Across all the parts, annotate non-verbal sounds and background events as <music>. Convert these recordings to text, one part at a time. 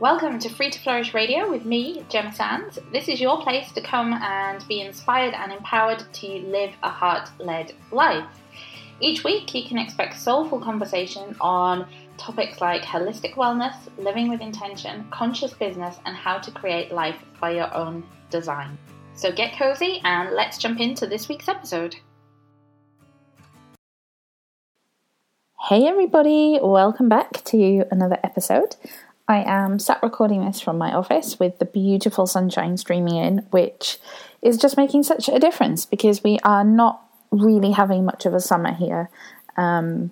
Welcome to Free to Flourish Radio with me, Gemma Sands. This is your place to come and be inspired and empowered to live a heart led life. Each week, you can expect soulful conversation on topics like holistic wellness, living with intention, conscious business, and how to create life by your own design. So get cozy and let's jump into this week's episode. Hey, everybody, welcome back to another episode. I am sat recording this from my office with the beautiful sunshine streaming in, which is just making such a difference because we are not really having much of a summer here, um,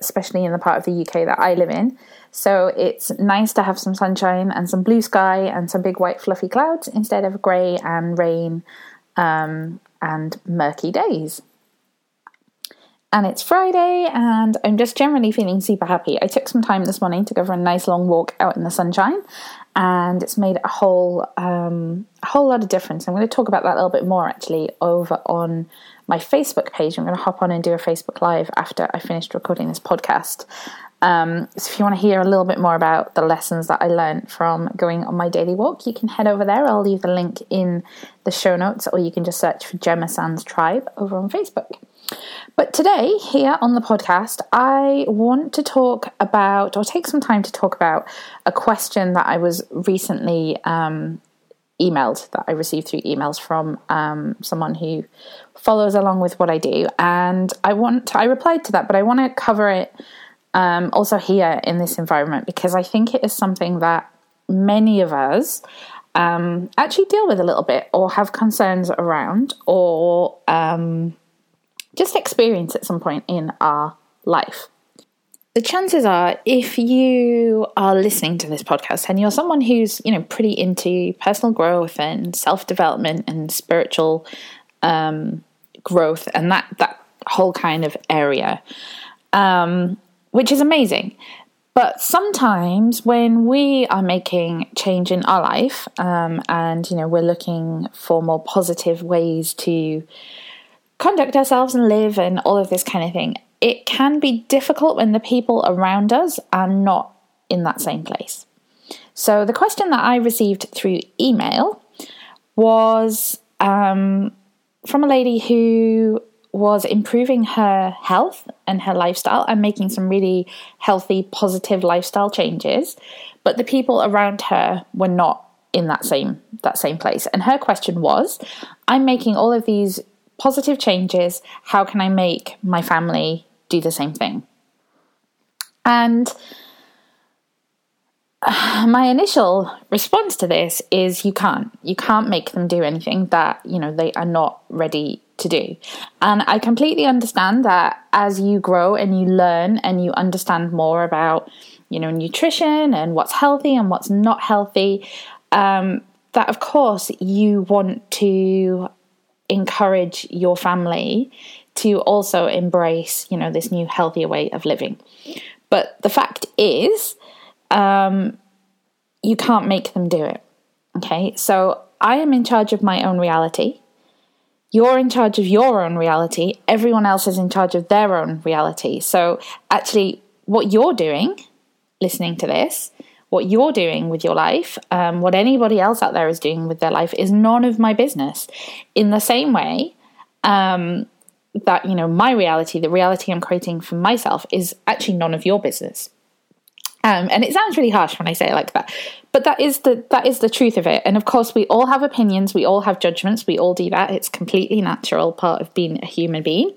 especially in the part of the UK that I live in. So it's nice to have some sunshine and some blue sky and some big white fluffy clouds instead of grey and rain um, and murky days and it's Friday, and I'm just generally feeling super happy. I took some time this morning to go for a nice long walk out in the sunshine, and it's made a whole um, a whole lot of difference. I'm going to talk about that a little bit more actually over on my Facebook page. I'm going to hop on and do a Facebook Live after I finished recording this podcast. Um, so if you want to hear a little bit more about the lessons that I learned from going on my daily walk, you can head over there. I'll leave the link in the show notes, or you can just search for Gemma Sands Tribe over on Facebook. But today, here on the podcast, I want to talk about, or take some time to talk about, a question that I was recently um, emailed, that I received through emails from um, someone who follows along with what I do. And I want, to, I replied to that, but I want to cover it um, also here in this environment because I think it is something that many of us um, actually deal with a little bit or have concerns around or um, just experience at some point in our life. The chances are, if you are listening to this podcast and you're someone who's, you know, pretty into personal growth and self development and spiritual um, growth and that that whole kind of area, um, which is amazing. But sometimes when we are making change in our life, um, and you know we're looking for more positive ways to conduct ourselves and live and all of this kind of thing, it can be difficult when the people around us are not in that same place. So, the question that I received through email was um, from a lady who was improving her health and her lifestyle and making some really healthy, positive lifestyle changes, but the people around her were not in that same that same place. And her question was, I'm making all of these positive changes. How can I make my family do the same thing? And <sighs> my initial response to this is you can't. You can't make them do anything that, you know, they are not ready to do. And I completely understand that as you grow and you learn and you understand more about, you know, nutrition and what's healthy and what's not healthy, um, that of course you want to encourage your family to also embrace, you know, this new healthier way of living. But the fact is, um, you can't make them do it. Okay, so I am in charge of my own reality. You're in charge of your own reality. Everyone else is in charge of their own reality. So, actually, what you're doing, listening to this, what you're doing with your life, um, what anybody else out there is doing with their life, is none of my business. In the same way um, that, you know, my reality, the reality I'm creating for myself, is actually none of your business. Um, and it sounds really harsh when I say it like that, but that is the that is the truth of it. And of course, we all have opinions, we all have judgments, we all do that. It's completely natural part of being a human being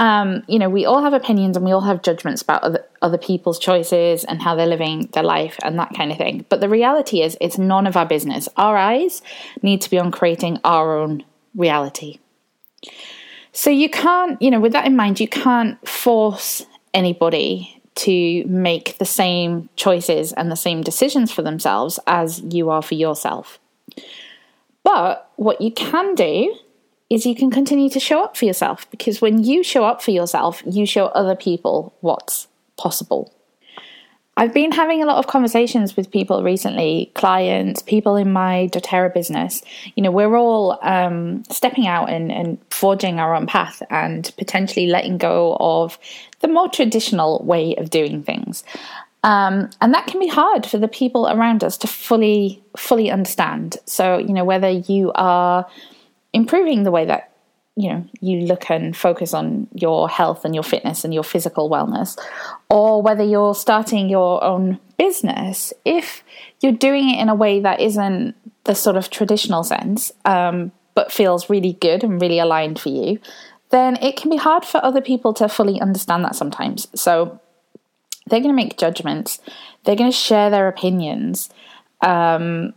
um, you know, we all have opinions and we all have judgments about other, other people's choices and how they're living their life and that kind of thing. But the reality is, it's none of our business. Our eyes need to be on creating our own reality. So you can't, you know, with that in mind, you can't force anybody to make the same choices and the same decisions for themselves as you are for yourself. But what you can do is you can continue to show up for yourself because when you show up for yourself, you show other people what's possible. I've been having a lot of conversations with people recently, clients, people in my doTERRA business. You know, we're all um, stepping out and, and forging our own path and potentially letting go of the more traditional way of doing things. Um, and that can be hard for the people around us to fully fully understand. So you know whether you are improving the way that you know you look and focus on your health and your fitness and your physical wellness, or whether you're starting your own business, if you're doing it in a way that isn't the sort of traditional sense, um, but feels really good and really aligned for you, then it can be hard for other people to fully understand that sometimes. So they're going to make judgments, they're going to share their opinions. Um,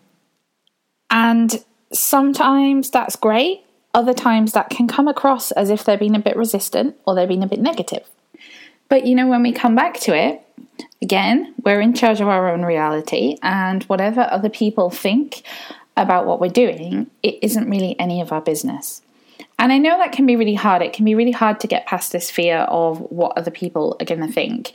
and sometimes that's great, other times that can come across as if they're being a bit resistant or they're being a bit negative. But you know, when we come back to it, again, we're in charge of our own reality, and whatever other people think about what we're doing, it isn't really any of our business. And I know that can be really hard. It can be really hard to get past this fear of what other people are going to think.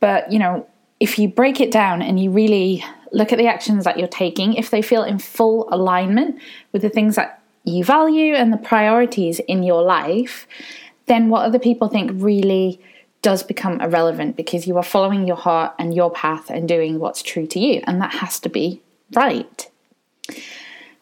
But, you know, if you break it down and you really look at the actions that you're taking, if they feel in full alignment with the things that you value and the priorities in your life, then what other people think really does become irrelevant because you are following your heart and your path and doing what's true to you. And that has to be right.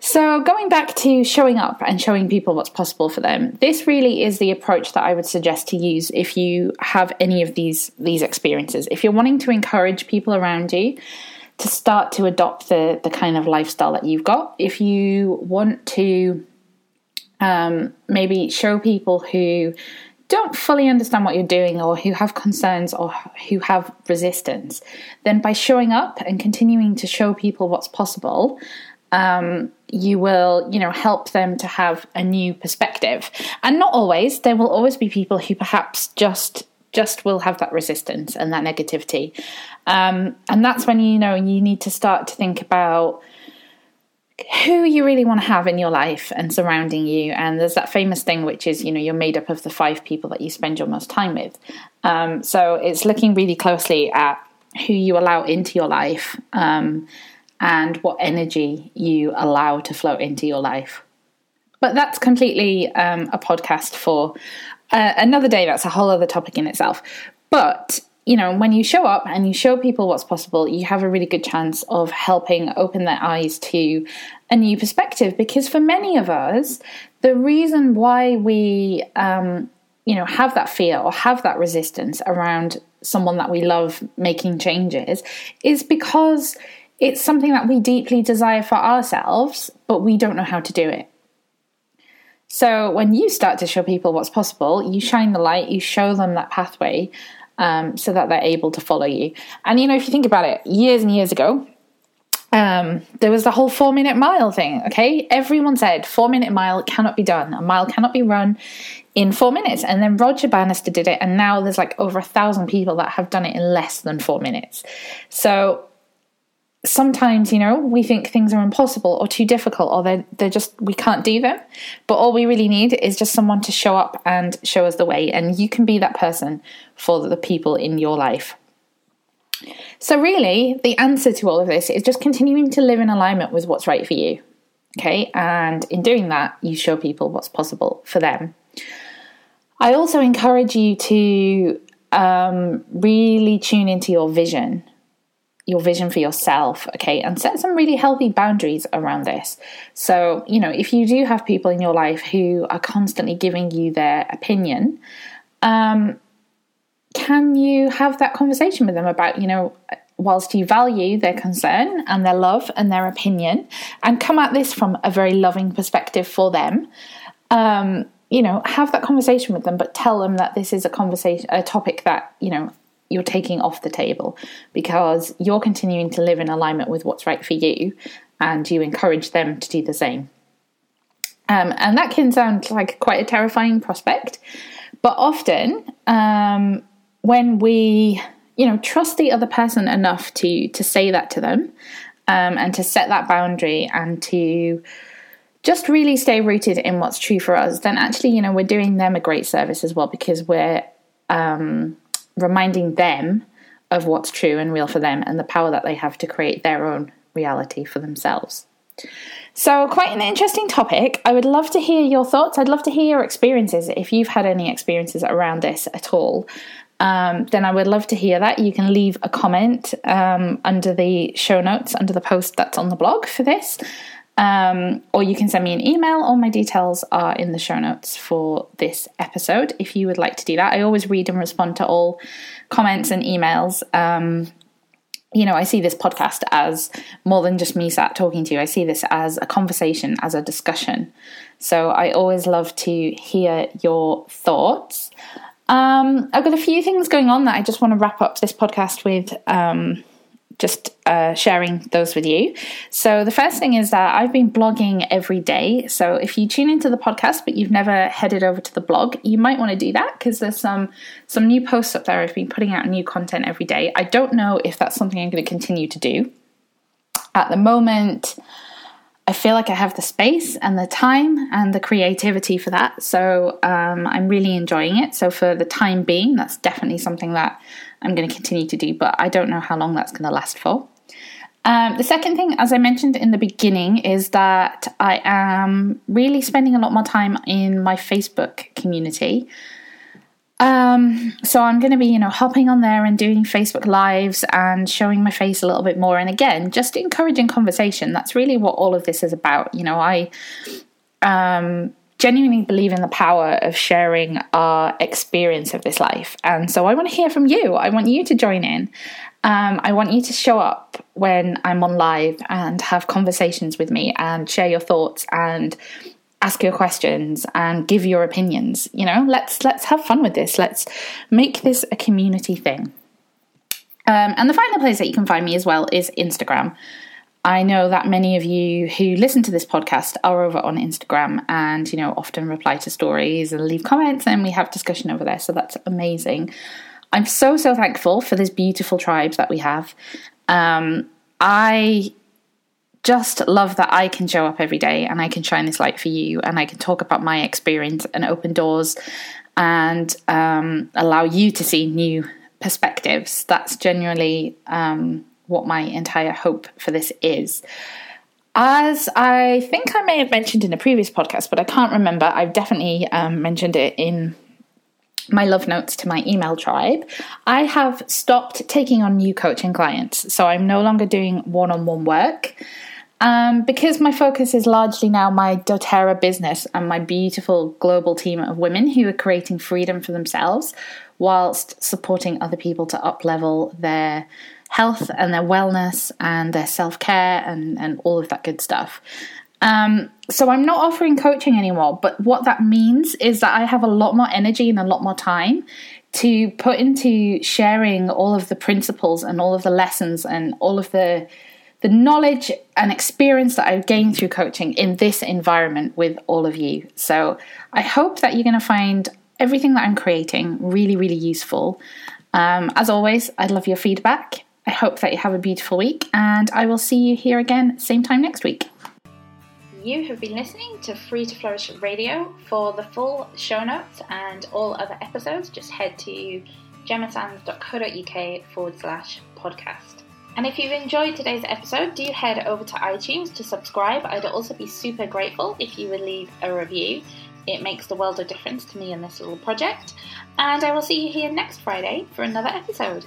So, going back to showing up and showing people what's possible for them, this really is the approach that I would suggest to use if you have any of these these experiences. If you're wanting to encourage people around you to start to adopt the the kind of lifestyle that you've got, if you want to um, maybe show people who don't fully understand what you're doing or who have concerns or who have resistance, then by showing up and continuing to show people what's possible, um, you will, you know, help them to have a new perspective. And not always. There will always be people who perhaps just just will have that resistance and that negativity. Um, and that's when you know you need to start to think about who you really want to have in your life and surrounding you. And there's that famous thing, which is, you know, you're made up of the five people that you spend your most time with. Um, so it's looking really closely at who you allow into your life um, and what energy you allow to flow into your life. But that's completely um, a podcast for uh, another day. That's a whole other topic in itself. But you know, when you show up and you show people what's possible, you have a really good chance of helping open their eyes to a new perspective. Because for many of us, the reason why we, um, you know, have that fear or have that resistance around someone that we love making changes is because it's something that we deeply desire for ourselves, but we don't know how to do it. So when you start to show people what's possible, you shine the light, you show them that pathway um, so that they're able to follow you. And you know, if you think about it, years and years ago, um, there was the whole four minute mile thing. Okay, everyone said four minute mile cannot be done. A mile cannot be run in four minutes. And then Roger Bannister did it, and now there's like over a thousand people that have done it in less than four minutes. So sometimes you know we think things are impossible or too difficult or they're, they're just we can't do them. But all we really need is just someone to show up and show us the way. And you can be that person for the people in your life. So really the answer to all of this is just continuing to live in alignment with what's right for you. Okay? And in doing that you show people what's possible for them. I also encourage you to um, really tune into your vision your vision for yourself, okay, and set some really healthy boundaries around this. So, you know, if you do have people in your life who are constantly giving you their opinion, um, can you have that conversation with them about, you know, whilst you value their concern and their love and their opinion, and come at this from a very loving perspective for them, um, you know, have that conversation with them, but tell them that this is a conversation, a topic that, you know, you're taking off the table because you're continuing to live in alignment with what's right for you and you encourage them to do the same. Um, and that can sound like quite a terrifying prospect, but often um, when we, you know, trust the other person enough to to say that to them um, and to set that boundary and to just really stay rooted in what's true for us, then actually, you know, we're doing them a great service as well because we're um, reminding them of what's true and real for them and the power that they have to create their own reality for themselves. So, quite an interesting topic. I would love to hear your thoughts. I'd love to hear your experiences if you've had any experiences around this at all. um, then I would love to hear that. You can leave a comment um, under the show notes, under the post that's on the blog for this. Um, or you can send me an email. All my details are in the show notes for this episode if you would like to do that. I always read and respond to all comments and emails. Um, you know, I see this podcast as more than just me sat talking to you. I see this as a conversation, as a discussion. So I always love to hear your thoughts. Um, I've got a few things going on that I just want to wrap up this podcast with. Um, just uh, sharing those with you. So, the first thing is that I've been blogging every day. So, if you tune into the podcast but you've never headed over to the blog, you might want to do that because there's some some new posts up there. I've been putting out new content every day. I don't know if that's something I'm going to continue to do. At the moment, I feel like I have the space and the time and the creativity for that. So um, I'm really enjoying it. So for the time being, that's definitely something that I'm going to continue to do, but I don't know how long that's going to last for. Um, the second thing, as I mentioned in the beginning, is that I am really spending a lot more time in my Facebook community. Um, so I'm going to be, you know, hopping on there and doing Facebook lives and showing my face a little bit more. And again, just encouraging conversation. That's really what all of this is about. You know, I um, genuinely believe in the power of sharing our experience of this life. And so I want to hear from you. I want you to join in. Um, I want you to show up when I'm on live and have conversations with me and share your thoughts and ask your questions and give your opinions. You know, let's let's have fun with this. Let's make this a community thing. Um, and the final place that you can find me as well is Instagram. I know that many of you who listen to this podcast are over on Instagram and, you know, often reply to stories and leave comments and we have discussion over there. So that's amazing. I'm so, so thankful for this beautiful tribe that we have. Um, I just love that I can show up every day and I can shine this light for you and I can talk about my experience and open doors and um, allow you to see new perspectives. That's genuinely um, what my entire hope for this is. As I think I may have mentioned in a previous podcast, but I can't remember, I've definitely um, mentioned it in my love notes to my email tribe. I have stopped taking on new coaching clients, so I'm no longer doing one on one work. Um, because my focus is largely now my doTERRA business and my beautiful global team of women who are creating freedom for themselves whilst supporting other people to up level their health and their wellness and their self care and, and all of that good stuff. Um, so I'm not offering coaching anymore, but what that means is that I have a lot more energy and a lot more time to put into sharing all of the principles and all of the lessons and all of the the knowledge and experience that I've gained through coaching in this environment with all of you. So I hope that you're going to find everything that I'm creating really, really useful. Um, as always, I'd love your feedback. I hope that you have a beautiful week, and I will see you here again same time next week. You have been listening to Free to Flourish Radio. For the full show notes and all other episodes, just head to gemmasands.co.uk forward slash podcast. And if you've enjoyed today's episode, do head over to iTunes to subscribe. I'd also be super grateful if you would leave a review. It makes the world of difference to me in this little project. And I will see you here next Friday for another episode.